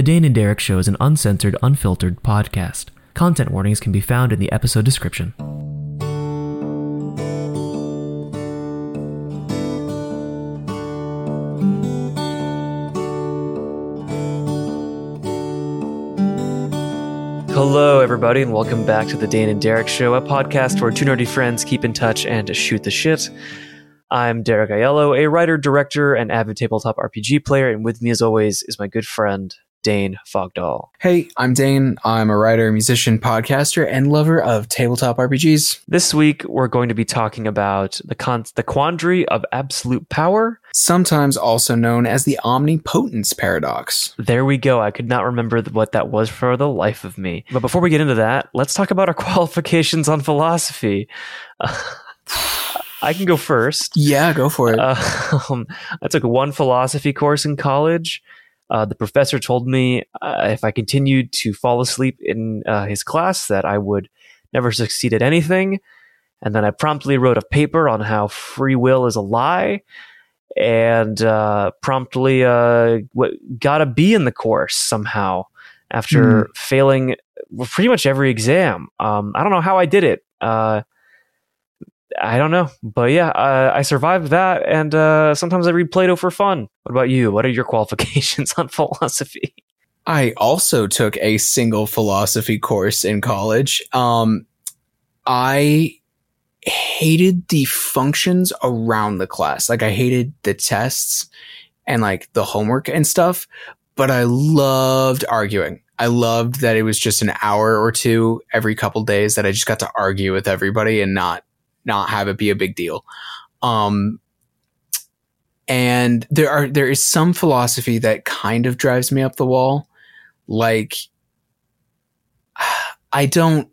The Dane and Derek Show is an uncensored, unfiltered podcast. Content warnings can be found in the episode description. Hello, everybody, and welcome back to the Dane and Derek Show, a podcast where two nerdy friends keep in touch and shoot the shit. I'm Derek Aiello, a writer, director, and avid tabletop RPG player, and with me, as always, is my good friend Dane Fogdall. Hey, I'm Dane. I'm a writer, musician, podcaster, and lover of tabletop RPGs. This week, we're going to be talking about the con- the quandary of absolute power. Sometimes also known as the omnipotence paradox. There we go. I could not remember what that was for the life of me. But before we get into that, let's talk about our qualifications on philosophy. I can go first. Yeah, go for it. Uh, um, I took one philosophy course in college. Uh, the professor told me uh, if I continued to fall asleep in uh, his class that I would never succeed at anything. And then I promptly wrote a paper on how free will is a lie, and uh, promptly uh, got a B in the course somehow after failing pretty much every exam. Um, I don't know how I did it. I don't know, but yeah, uh, I survived that, and uh, sometimes I read Plato for fun. What about you? What are your qualifications on philosophy? I also took a single philosophy course in college. Um, I hated the functions around the class. Like I hated the tests and like the homework and stuff, but I loved arguing. I loved that it was just an hour or two every couple days that I just got to argue with everybody and not not have it be a big deal. Um, and there are there is some philosophy that kind of drives me up the wall. Like I don't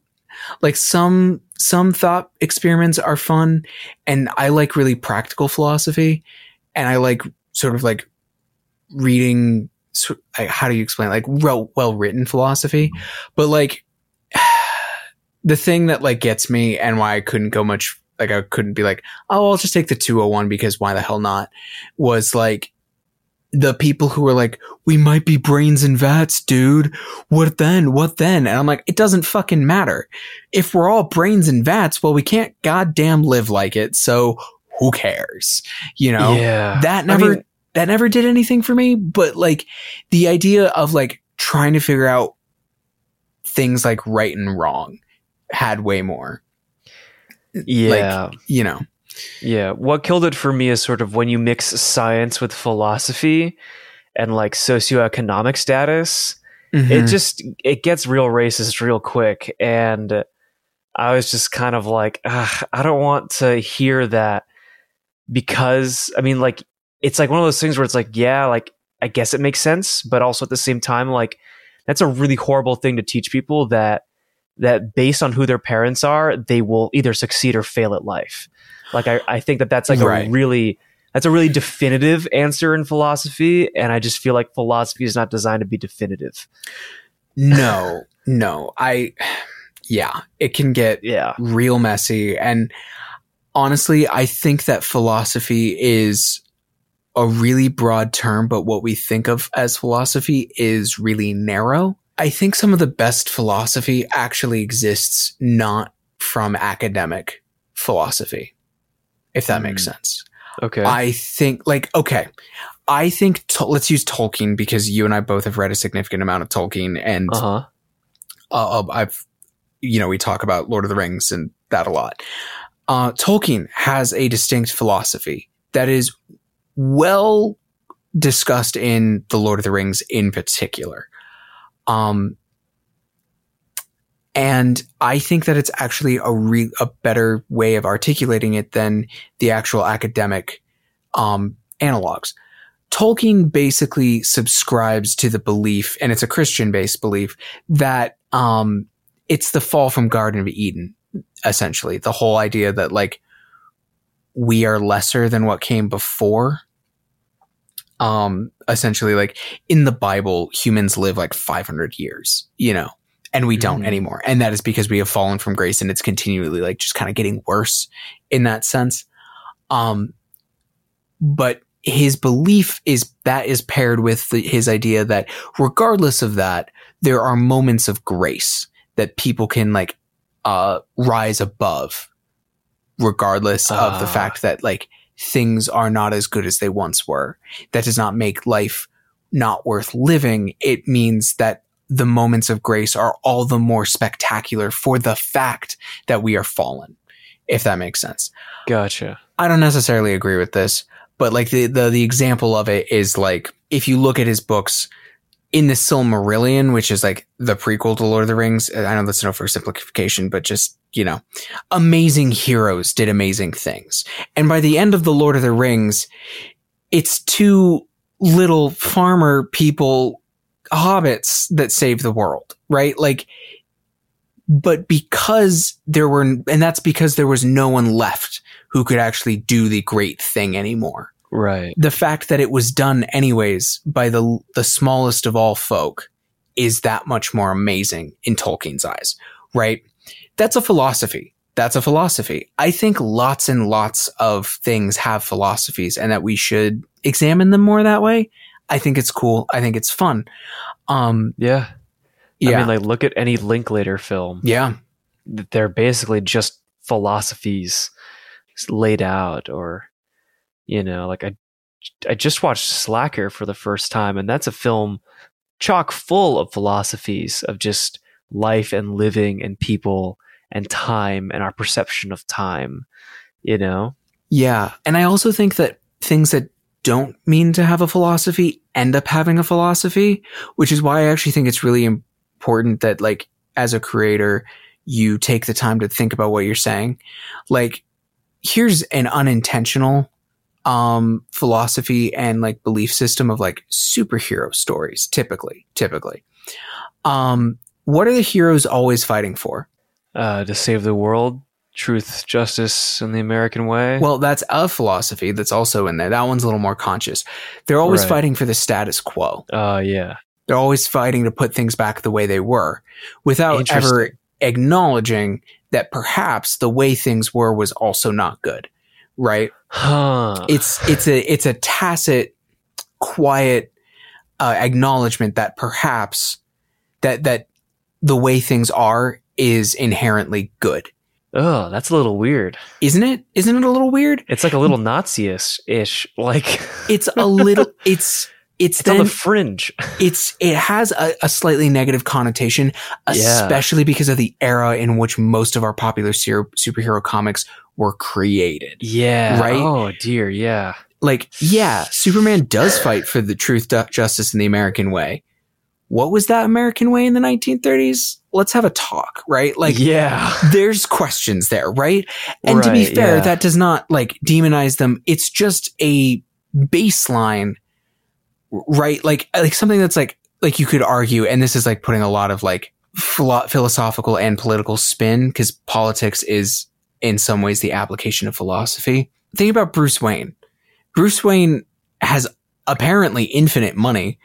like some some thought experiments are fun and I like really practical philosophy and I like sort of like reading how do you explain it? like well well written philosophy but like the thing that like gets me and why I couldn't go much like I couldn't be like, oh, I'll just take the 201 because why the hell not? Was like the people who were like, we might be brains and vats, dude. What then? What then? And I'm like, it doesn't fucking matter. If we're all brains and vats, well, we can't goddamn live like it. So who cares? You know, Yeah. that never, I mean- that never did anything for me. But like the idea of like trying to figure out things like right and wrong had way more yeah. you know Yeah, what killed it for me is sort of when you mix science with philosophy and like socioeconomic status. It Mhm. just it gets real racist real quick, and I was just kind of like, I don't want to hear that because I mean, like it's like one of those things where it's like, yeah, like I guess it makes sense, but also at the same time, like that's a really horrible thing to teach people that that based on who their parents are, they will either succeed or fail at life. Like I, I think that that's like Right. a really that's a really definitive answer in philosophy, and I just feel like philosophy is not designed to be definitive. no no i yeah it can get Yeah, real messy and honestly i think that philosophy is a really broad term but what we think of as philosophy is really narrow i think some of the best philosophy actually exists not from academic philosophy if that makes Hmm. sense okay. I think like okay. I think to- let's use Tolkien because you and I both have read a significant amount of Tolkien, and uh huh. uh, I've you know we talk about Lord of the Rings and that a lot. Uh, Tolkien has a distinct philosophy that is well discussed in the Lord of the Rings in particular. Um, and I think that it's actually a re- a better way of articulating it than the actual academic um, analogs. Tolkien basically subscribes to the belief, and it's a Christian based belief, that um, it's the fall from Garden of Eden, essentially. The whole idea that, like, we are lesser than what came before. Um, essentially, like in the Bible, humans live like 500 years, you know, and we don't Mhm. anymore. And that is because we have fallen from grace and it's continually like just kind of getting worse in that sense. Um, but his belief is that is paired with the, his idea that regardless of that, there are moments of grace that people can like uh, rise above, regardless of the Ah. fact that like things are not as good as they once were. That does not make life not worth living. It means that the moments of grace are all the more spectacular for the fact that we are fallen, if that makes sense. Gotcha. I don't necessarily agree with this, but like the, the, the example of it is like, if you look at his books in the Silmarillion, which is like the prequel to Lord of the Rings, I know that's an oversimplification, but just, you know, amazing heroes did amazing things. And by the end of the Lord of the Rings, it's two little farmer people, hobbits that save the world, right? Like, but because there were, and that's because there was no one left who could actually do the great thing anymore. Right. The fact that it was done anyways by the the smallest of all folk is that much more amazing in Tolkien's eyes, right? That's a philosophy. That's a philosophy. I think lots and lots of things have philosophies and that we should examine them more that way. I think it's cool. I think it's fun. Um Yeah. yeah. I mean, like, look at any Linklater film. yeah. They're basically just philosophies laid out, or you know, like I, I just watched Slacker for the first time, and that's a film chock full of philosophies of just life and living and people and time and our perception of time. You know. Yeah. And I also think that things that don't mean to have a philosophy end up having a philosophy, which is why I actually think it's really important that, like, as a creator, you take the time to think about what you're saying. Like, here's an unintentional um philosophy and like belief system of like superhero stories typically typically um what are the heroes always fighting for Uh, to save the world, truth, justice, and the American way. Well, that's a philosophy that's also in there. That one's a little more conscious. They're always Right. fighting for the status quo. uh, yeah. They're always fighting to put things back the way they were without ever acknowledging that perhaps the way things were was also not good. Right? Huh. It's it's a it's a tacit quiet uh, acknowledgement that perhaps that that the way things are is inherently good. oh, that's a little weird. Isn't it? Isn't it a little weird? It's like a little Nazi-ish, ish. Like It's a little it's it's, it's on the fringe. it's it has a, a slightly negative connotation, Yeah. especially because of the era in which most of our popular ser- superhero comics were created. Yeah. Right? Oh dear. Yeah. Like, yeah, Superman does fight for the truth, justice, and the American way. What was that American way in the 1930s? Let's have a talk, right? Like, yeah. there's questions there, right? And to be fair, yeah. that does not like demonize them. It's just a baseline, right? Like, like something that's like, like you could argue, and this is like putting a lot of like philo- philosophical and political spin because politics is in some ways the application of philosophy. Think about Bruce Wayne. Bruce Wayne has apparently infinite money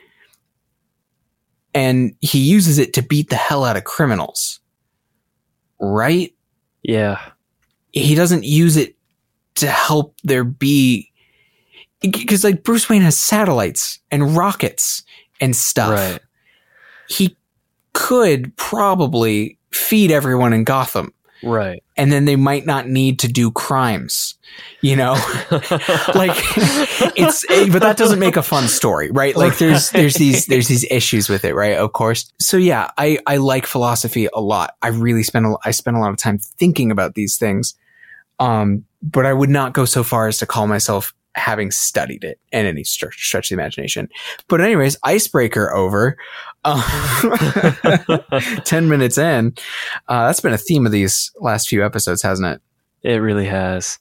and he uses it to beat the hell out of criminals. Right? Yeah. he doesn't use it to help there be because like Bruce Wayne has satellites and rockets and stuff. Right. He could probably feed everyone in Gotham Right. and then they might not need to do crimes. You know? like it's but that doesn't make a fun story, right? Like there's there's these there's these issues with it, right? Of course. So yeah, I I like philosophy a lot. I really spend a, I spend a lot of time thinking about these things. Um, but I would not go so far as to call myself having studied it in any stretch, stretch of the imagination. But anyways, icebreaker over. Uh, Ten minutes in, uh, that's been a theme of these last few episodes, hasn't it? it really has.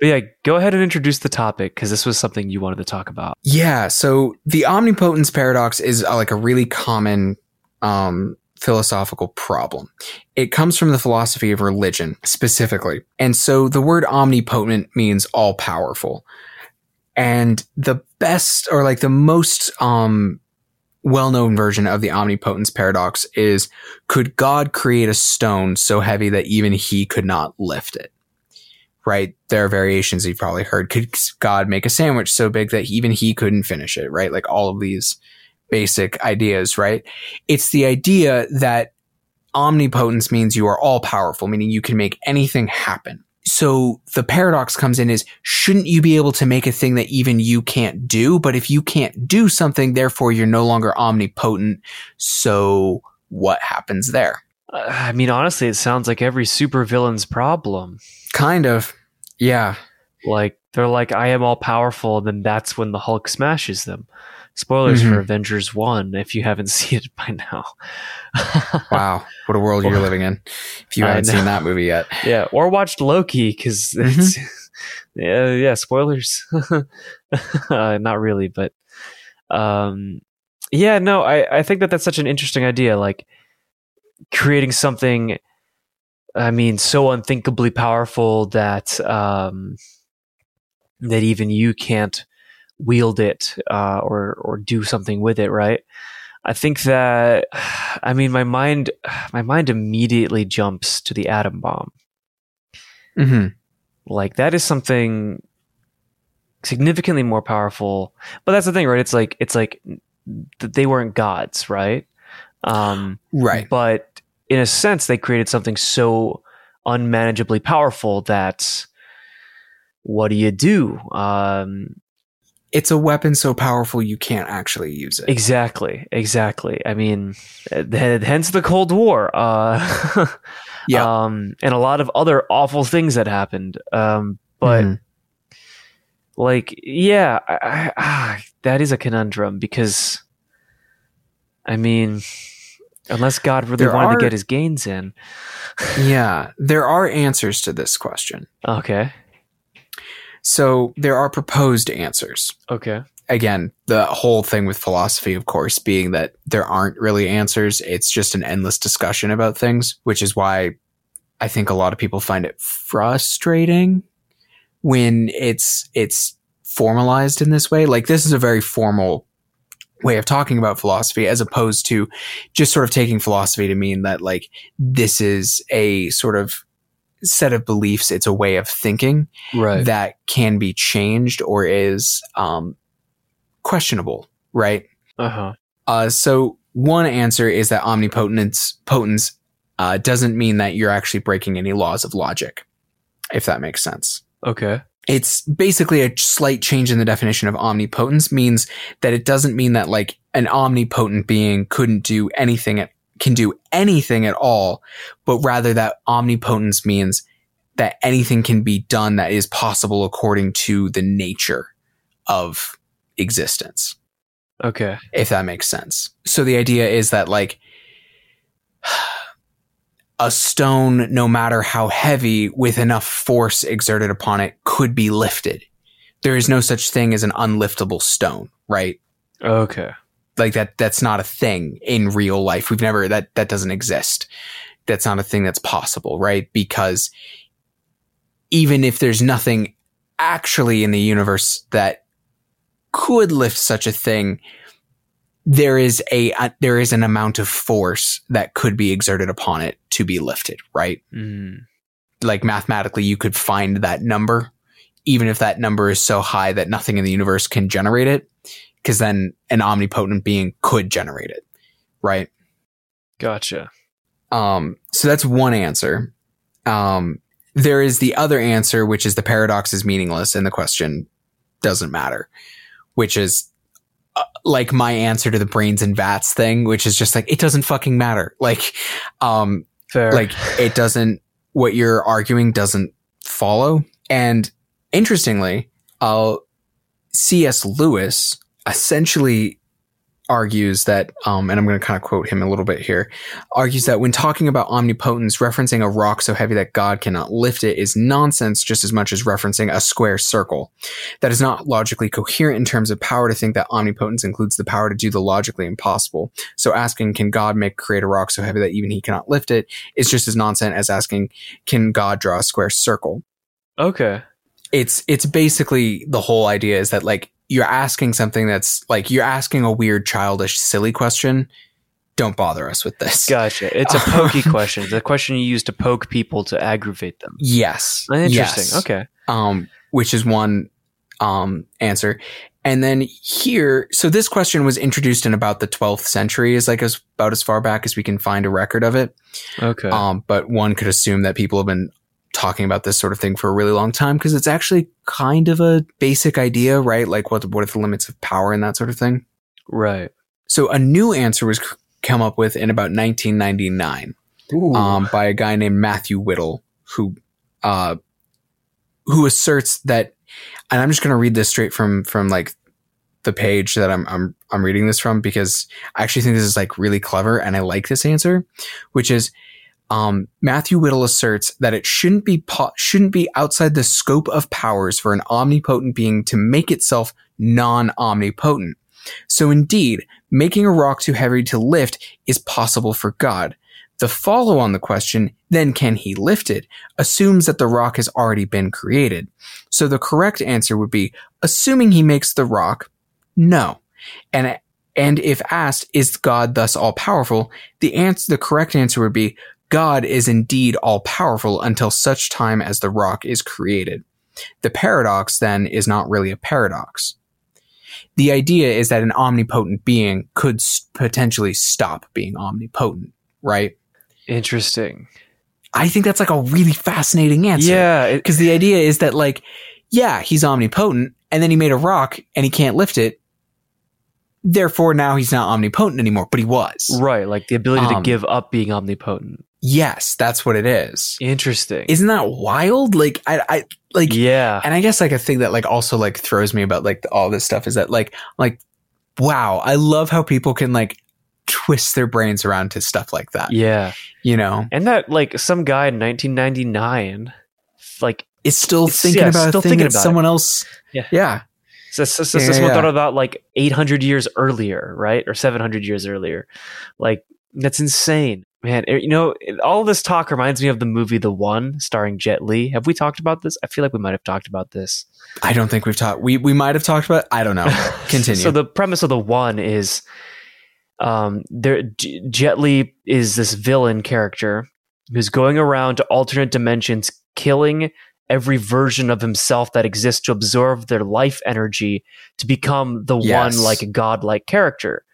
But yeah, go ahead and introduce the topic because this was something you wanted to talk about. Yeah. So the omnipotence paradox is uh, like a really common um, philosophical problem. It comes from the philosophy of religion specifically. And so the word omnipotent means all powerful. And the best or like the most um, well known version of the omnipotence paradox is could God create a stone so heavy that even he could not lift it? right? There are variations you've probably heard. Could God make a sandwich so big that even he couldn't finish it, right? Like all of these basic ideas, right? It's the idea that omnipotence means you are all powerful, meaning you can make anything happen. So the paradox comes in is shouldn't you be able to make a thing that even you can't do? But if you can't do something, therefore you're no longer omnipotent. So what happens there? Uh, I mean, honestly, it sounds like every supervillain's problem. Kind of. Yeah. Like they're like, I am all powerful, and then that's when the Hulk smashes them. Spoilers mm-hmm. for Avengers One if you haven't seen it by now. wow, what a world you're living in! If you haven't seen that movie yet, yeah, or watched Loki because mm-hmm. yeah, yeah, spoilers. uh, not really, but um, yeah, no, I I think that that's such an interesting idea, like creating something. I mean, so unthinkably powerful that um, that even you can't wield it uh, or or do something with it, right? I think that I mean my mind my mind immediately jumps to the atom bomb. Mm-hmm. Like that is something significantly more powerful. But that's the thing, right? It's like it's like they weren't gods, right? Um, right. But in a sense, they created something so unmanageably powerful that what do you do? Um, it's a weapon so powerful you can't actually use it. Exactly, exactly. I mean, hence the Cold War. Uh, yeah, um, and a lot of other awful things that happened. Um, but mm-hmm. like, yeah, I, I, ah, that is a conundrum because, I mean, unless God really there wanted are, to get his gains in. yeah, there are answers to this question. Okay. So there are proposed answers. Okay. Again, the whole thing with philosophy, of course, being that there aren't really answers. It's just an endless discussion about things, which is why I think a lot of people find it frustrating when it's it's formalized in this way. Like this is a very formal way of talking about philosophy as opposed to just sort of taking philosophy to mean that like this is a sort of set of beliefs. It's a way of thinking right. that can be changed or is um, questionable, right? Uh-huh. Uh, so one answer is that omnipotence potence uh, doesn't mean that you're actually breaking any laws of logic, if that makes sense. Okay. It's basically a slight change in the definition of omnipotence means that it doesn't mean that like an omnipotent being couldn't do anything at can do anything at all, but rather that omnipotence means that anything can be done that is possible according to the nature of existence. Okay. If that makes sense. So the idea is that like a stone, no matter how heavy, with enough force exerted upon it, could be lifted. There is no such thing as an unliftable stone, right? Okay like that that's not a thing in real life. We've never that that doesn't exist. That's not a thing that's possible right? Because even if there's nothing actually in the universe that could lift such a thing there is a, a there is an amount of force that could be exerted upon it to be lifted right? Mm. like mathematically you could find that number even if that number is so high that nothing in the universe can generate it because then an omnipotent being could generate it, right? Gotcha. Um, so that's one answer. Um, there is the other answer, which is the paradox is meaningless and the question doesn't matter, which is uh, like my answer to the brains and vats thing, which is just like, it doesn't fucking matter. Like, um, Fair. like it doesn't, what you're arguing doesn't follow. And interestingly, uh, C.S. Lewis essentially argues that, um, and I'm going to kind of quote him a little bit here, argues that when talking about omnipotence, referencing a rock so heavy that God cannot lift it is nonsense just as much as referencing a square circle. That is not logically coherent in terms of power to think that omnipotence includes the power to do the logically impossible. So asking, can God make create a rock so heavy that even he cannot lift it is just as nonsense as asking, can God draw a square circle? Okay. It's, it's basically the whole idea is that like you're asking something that's like you're asking a weird, childish, silly question don't bother us with this. Gotcha. It's a pokey question. It's a question you use to poke people to aggravate them. Yes. Interesting. Yes. Okay. Um, which is one um, answer. And then here, so this question was introduced in about the 12th century, is like as about as far back as we can find a record of it. Okay. Um, but one could assume that people have been talking about this sort of thing for a really long time because it's actually kind of a basic idea, right? Like what what are the limits of power and that sort of thing. right. So a new answer was come up with in about 1999 um, by a guy named Matthew Whittle, who uh, who asserts that, and I'm just going to read this straight from from like the page that I'm I'm I'm reading this from because I actually think this is like really clever and I like this answer, which is. Um, Matthew Whittle asserts that it shouldn't be po- shouldn't be outside the scope of powers for an omnipotent being to make itself non-omnipotent. So indeed, making a rock too heavy to lift is possible for God. The follow on the question, then can he lift it, assumes that the rock has already been created. So the correct answer would be, assuming he makes the rock, no. And, and if asked, is God thus all powerful? The answer, the correct answer would be, God is indeed all powerful until such time as the rock is created. The paradox then is not really a paradox. The idea is that an omnipotent being could potentially stop being omnipotent, right? Interesting. I think that's like a really fascinating answer. Yeah. Because the idea is that, like, yeah, he's omnipotent, and then he made a rock and he can't lift it. Therefore, now he's not omnipotent anymore, but he was. right. Like the ability to Um, give up being omnipotent. Yes, that's what it is. Interesting. Isn't that wild? Like, I, I, like, yeah. and I guess like a thing that like also like throws me about like all this stuff is that like, like, wow, I love how people can like twist their brains around to stuff like that. Yeah. You know, And that like some guy in 1999, like is still thinking yeah, about still thinking about it. someone else. Yeah. Yeah. so, so, so, Yeah, so someone yeah. thought about like 800 years earlier, right? Or 700 years earlier. Like that's insane. Man, you know, all this talk reminds me of the movie The One starring Jet Li. Have we talked about this? I feel like we might have talked about this. I don't think we've talked. We we might have talked about. I don't know. Continue. so the premise of the one is, um, there J- Jet Li is this villain character who's going around to alternate dimensions, killing every version of himself that exists to absorb their life energy to become the Yes. one like a godlike character.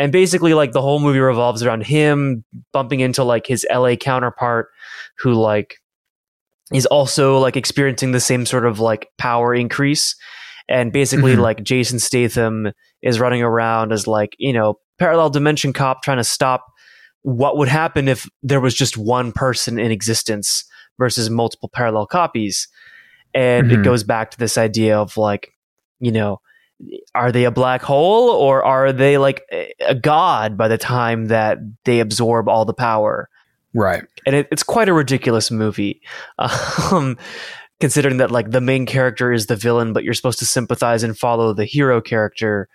And basically, like the whole movie revolves around him bumping into like his LA counterpart, who like is also like experiencing the same sort of like power increase. And basically, Mhm. like Jason Statham is running around as like, you know, parallel dimension cop trying to stop what would happen if there was just one person in existence versus multiple parallel copies. And it Mhm. goes back to this idea of like, you know, are they a black hole or are they like a- god by the time that they absorb all the power? right. and it, it's quite a ridiculous movie um, considering that like the main character is the villain but you're supposed to sympathize and follow the hero character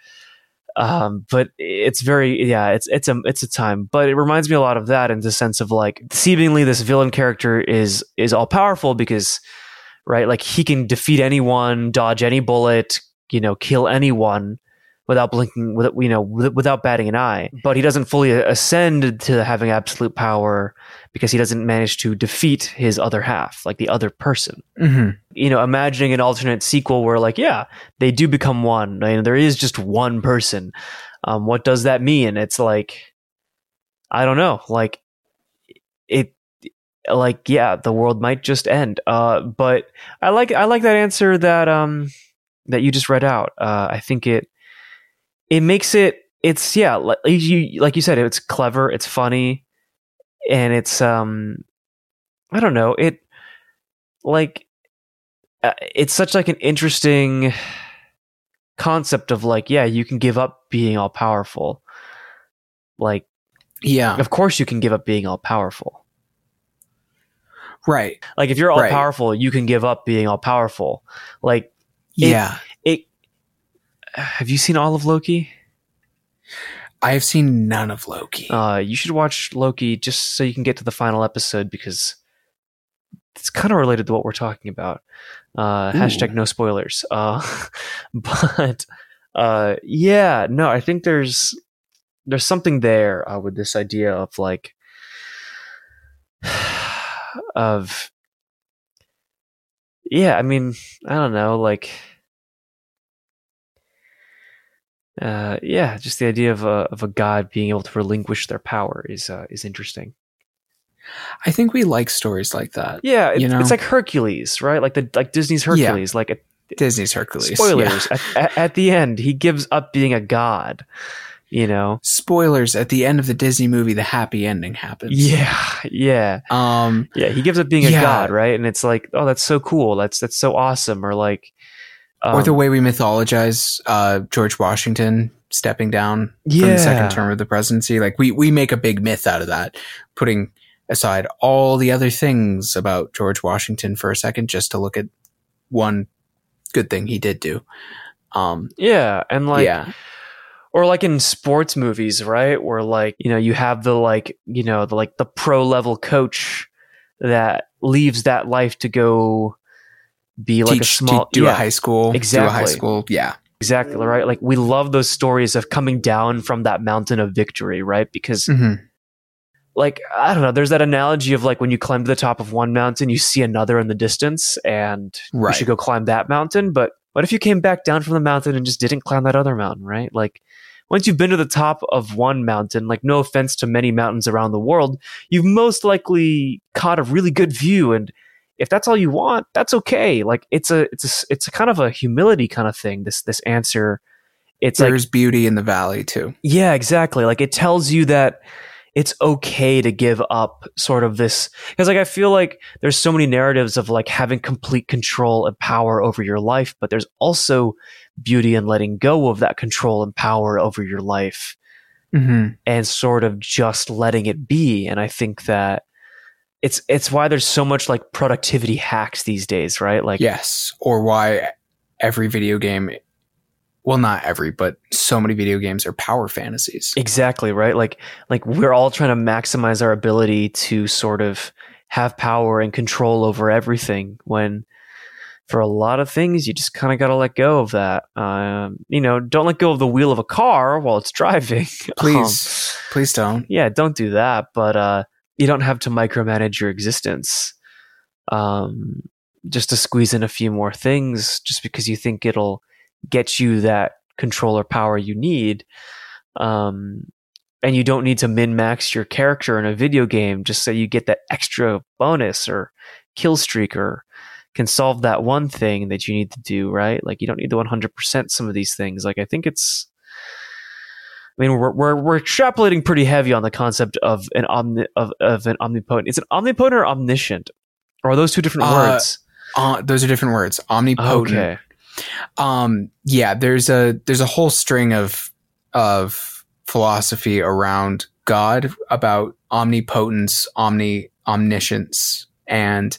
um, but it's very yeah it's it's a it's a time but it reminds me a lot of that in the sense of like seemingly this villain character is is all powerful because right like he can defeat anyone dodge any bullet you know kill anyone without blinking with you know without batting an eye. But he doesn't fully ascend to having absolute power because he doesn't manage to defeat his other half like the other person. Hmm you know imagining an alternate sequel where like yeah they do become one. And there is just one person. Um, what does that mean? It's like i don't know. Like it like yeah the world might just end. Uh but i like i like that answer that um that you just read out uh i think it it makes it it's yeah like you like you said it's clever it's funny and it's um i don't know it like uh, it's such like an interesting concept of like yeah you can give up being all powerful like Yeah. of course you can give up being all powerful Right. like if you're all Right. powerful you can give up being all powerful like Yeah. it have you seen all of loki I have seen none of Loki. uh you should watch loki just so you can get to the final episode because it's kind of related to what we're talking about uh hashtag no spoilers uh but uh yeah no i think there's there's something there uh, with this idea of like of yeah i mean i don't know like uh yeah just the idea of a of a god being able to relinquish their power is uh, is interesting I think we like stories like that. yeah it, You know? it's like hercules right like the like disney's hercules like a, Disney's Hercules. spoilers at, at, at the end he gives up being a god you know? Spoilers at the end of the Disney movie, the happy ending happens. yeah yeah. Um, yeah he gives up being a god right? And it's like oh that's so cool. That's that's so awesome. Or like or the um, way we mythologize uh, George Washington stepping down from the second term of the presidency. Like we we make a big myth out of that, putting aside all the other things about George Washington for a second, just to look at one good thing he did do. Um, yeah and like yeah, or like in sports movies right? Where like you know you have the like you know the like the pro level coach that leaves that life to go be like a Teach- small do yeah, a high school, do a high school. Yeah, exactly right? Like we love those stories of coming down from that mountain of victory right? Because Mhm. like i don't know there's that analogy of like when you climb to the top of one mountain you see another in the distance and you should go climb that mountain but what if you came back down from the mountain and just didn't climb that other mountain right like once you've been to the top of one mountain like no offense to many mountains around the world you've most likely caught a really good view and if that's all you want that's okay like it's a it's a it's a kind of a humility kind of thing this this answer it's like there's beauty in the valley too. yeah, exactly. Like it tells you that it's okay to give up sort of this because like I feel like there's so many narratives of like having complete control and power over your life, but there's also beauty in letting go of that control and power over your life hmm and sort of just letting it be. And I think that it's it's why there's so much like productivity hacks these days, right? Like Yes, or why every video game, well, not every, but so many video games are power fantasies. Exactly, right? Like like we're all trying to maximize our ability to sort of have power and control over everything when for a lot of things you just kind of got to let go of that. Um, you know, don't let go of the wheel of a car while it's driving. Please, Um, please don't. yeah, don't do that, but uh you don't have to micromanage your existence. Um just to squeeze in a few more things just because you think it'll get you that control or power you need. Um, and you don't need to min max your character in a video game just so you get that extra bonus or kill streak or can solve that one thing that you need to do, right? Like you don't need to 100% some of these things. Like I think it's, I mean, we're, we're, we're extrapolating pretty heavy on the concept of an omni, of, of an omnipotent. Is it omnipotent or omniscient? Or are those two different Uh, words? Uh, those are different words. Omnipotent. Okay. Um, yeah, there's a there's a whole string of of philosophy around God about omnipotence, omni omniscience, and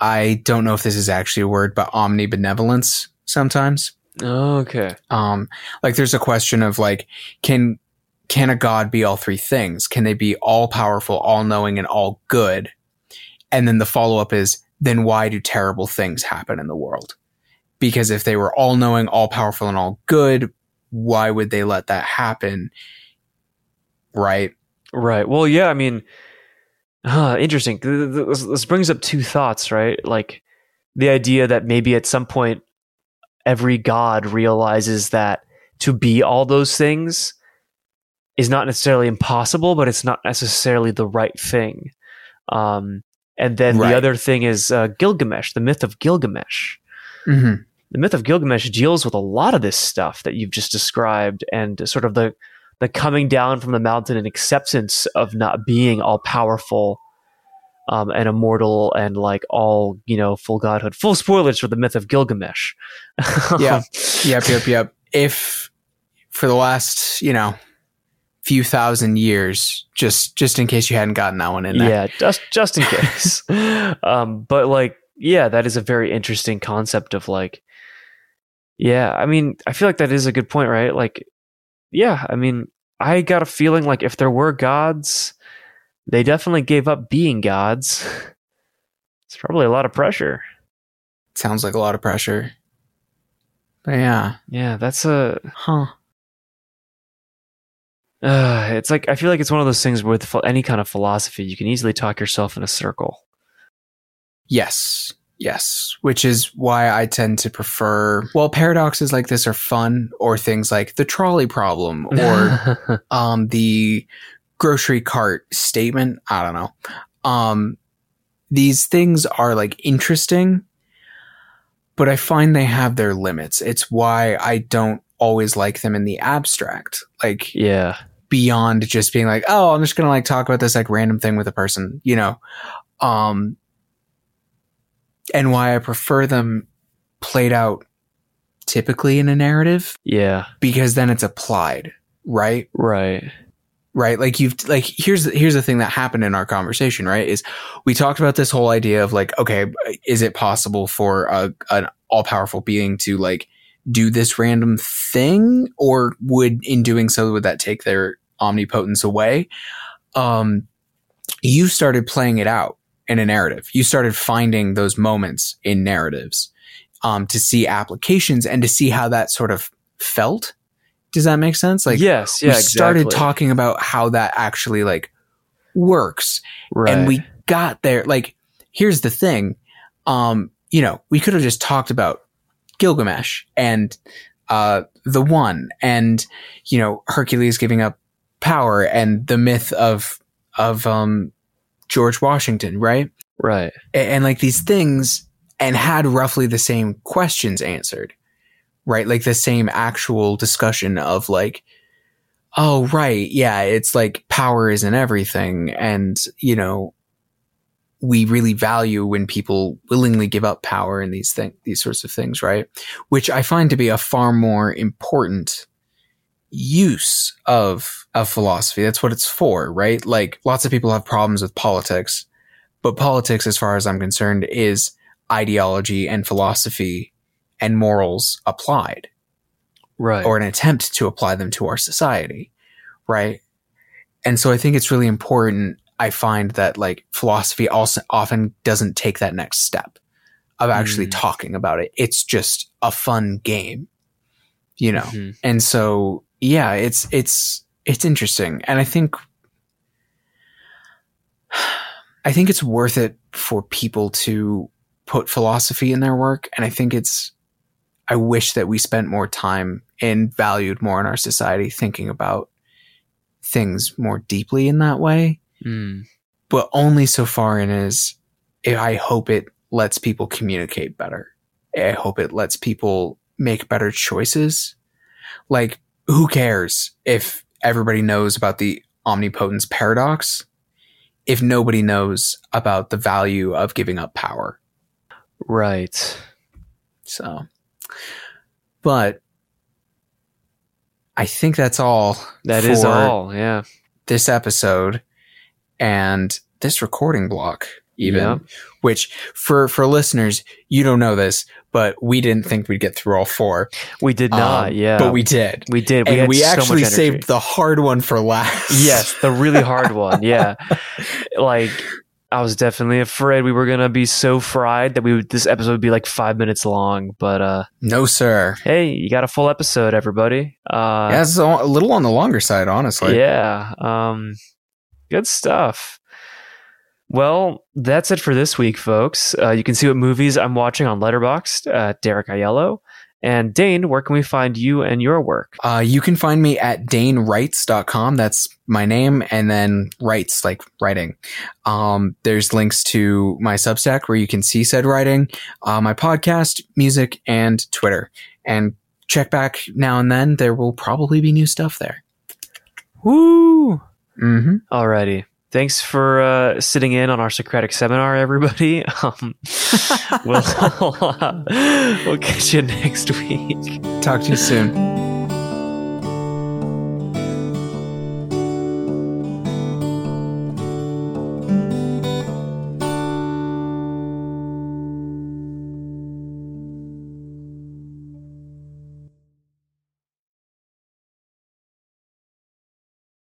I don't know if this is actually a word, but omnibenevolence sometimes. Okay. um like there's a question of like can can a god be all three things can they be all powerful all knowing and all good and then the follow up is then why do terrible things happen in the world because if they were all knowing all powerful and all good why would they let that happen right Right. Well, yeah, I mean, huh, interesting. Th- th- This, this brings up two thoughts, right? Like the idea that maybe at some point every god realizes that to be all those things is not necessarily impossible, but it's not necessarily the right thing. Um, and then Right. the other thing is uh, Gilgamesh, the myth of Gilgamesh. Mm-hmm. the myth of Gilgamesh deals with a lot of this stuff that you've just described and sort of the the coming down from the mountain and acceptance of not being all powerful um, and immortal and like all you know full godhood. Full spoilers for the myth of Gilgamesh. Yeah. yep yep yep. If for the last you know few thousand years just just in case you hadn't gotten that one in there. Yeah just just in case. Um but like yeah that is a very interesting concept of like yeah i mean i feel like that is a good point right like yeah i mean i got a feeling like if there were gods they definitely gave up being gods it's probably a lot of pressure sounds like a lot of pressure. But yeah, yeah that's a huh? Uh, it's like I feel like it's one of those things with any kind of philosophy, you can easily talk yourself in a circle. Yes. Yes. Which is why I tend to prefer, well, paradoxes like this are fun, or things like the trolley problem or um, the grocery cart statement. I don't know. Um, these things are like interesting, but I find they have their limits. It's why I don't always like them in the abstract. Like, yeah, beyond just being like, oh, I'm just gonna like talk about this like random thing with a person, you know. Um and why I prefer them played out typically in a narrative yeah, because then it's applied, right? right. Right? Like you've like here's here's the thing that happened in our conversation, right? Is we talked about this whole idea of like, okay, is it possible for a an all powerful being to like do this random thing, or would in doing so would that take their omnipotence away? Um, you started playing it out in a narrative. You started finding those moments in narratives um, to see applications and to see how that sort of felt. Does that make sense? Like, yes, yeah, we started exactly. talking about how that actually like works right. and we got there like here's the thing um you know we could have just talked about gilgamesh and uh the one and you know hercules giving up power and the myth of of um george washington right? Right. and, and like these things and had roughly the same questions answered right? Like the same actual discussion of like oh right yeah it's like power isn't everything and you know we really value when people willingly give up power and these things these sorts of things right? Which i find to be a far more important use of of philosophy that's what it's for right like lots of people have problems with politics but politics as far as i'm concerned is ideology and philosophy and morals applied Right. or an attempt to apply them to our society right and so i think it's really important i find that like philosophy also often doesn't take that next step of actually Mm. talking about it it's just a fun game you know Mhm. and so yeah it's it's it's interesting. And i think i think it's worth it for people to put philosophy in their work. And i think it's i wish that we spent more time and valued more in our society thinking about things more deeply in that way. Mm. but only so far in as i hope it lets people communicate better. I hope it lets people make better choices. Like who cares if everybody knows about the omnipotence paradox if nobody knows about the value of giving up power Right. so but i think that's all That is all. Yeah. this episode and this recording block even Yeah. which for for listeners you don't know this but we didn't think we'd get through all four We did not. Um, yeah. but we did we did. We and we so actually saved the hard one for last yes, the really hard one. Yeah. Like I was definitely afraid we were gonna be so fried that we would, this episode would be like five minutes long. But uh, no sir hey, you got a full episode, everybody. Uh, yeah, it's a little on the longer side honestly yeah. Um, good stuff. Well, that's it for this week, folks. Uh, you can see what movies I'm watching on Letterboxd at Derek Aiello. And Dane, where can we find you and your work? Uh, you can find me at danewrites.com. That's my name. And then writes, like writing. Um, there's links to my Substack where you can see said writing, uh, my podcast, music, and Twitter. And check back now and then. There will probably be new stuff there. Woo! Mm-hmm. Alrighty. Thanks for uh, sitting in on our Socratic seminar, everybody. Um, we'll, we'll catch you next week. Talk to you soon.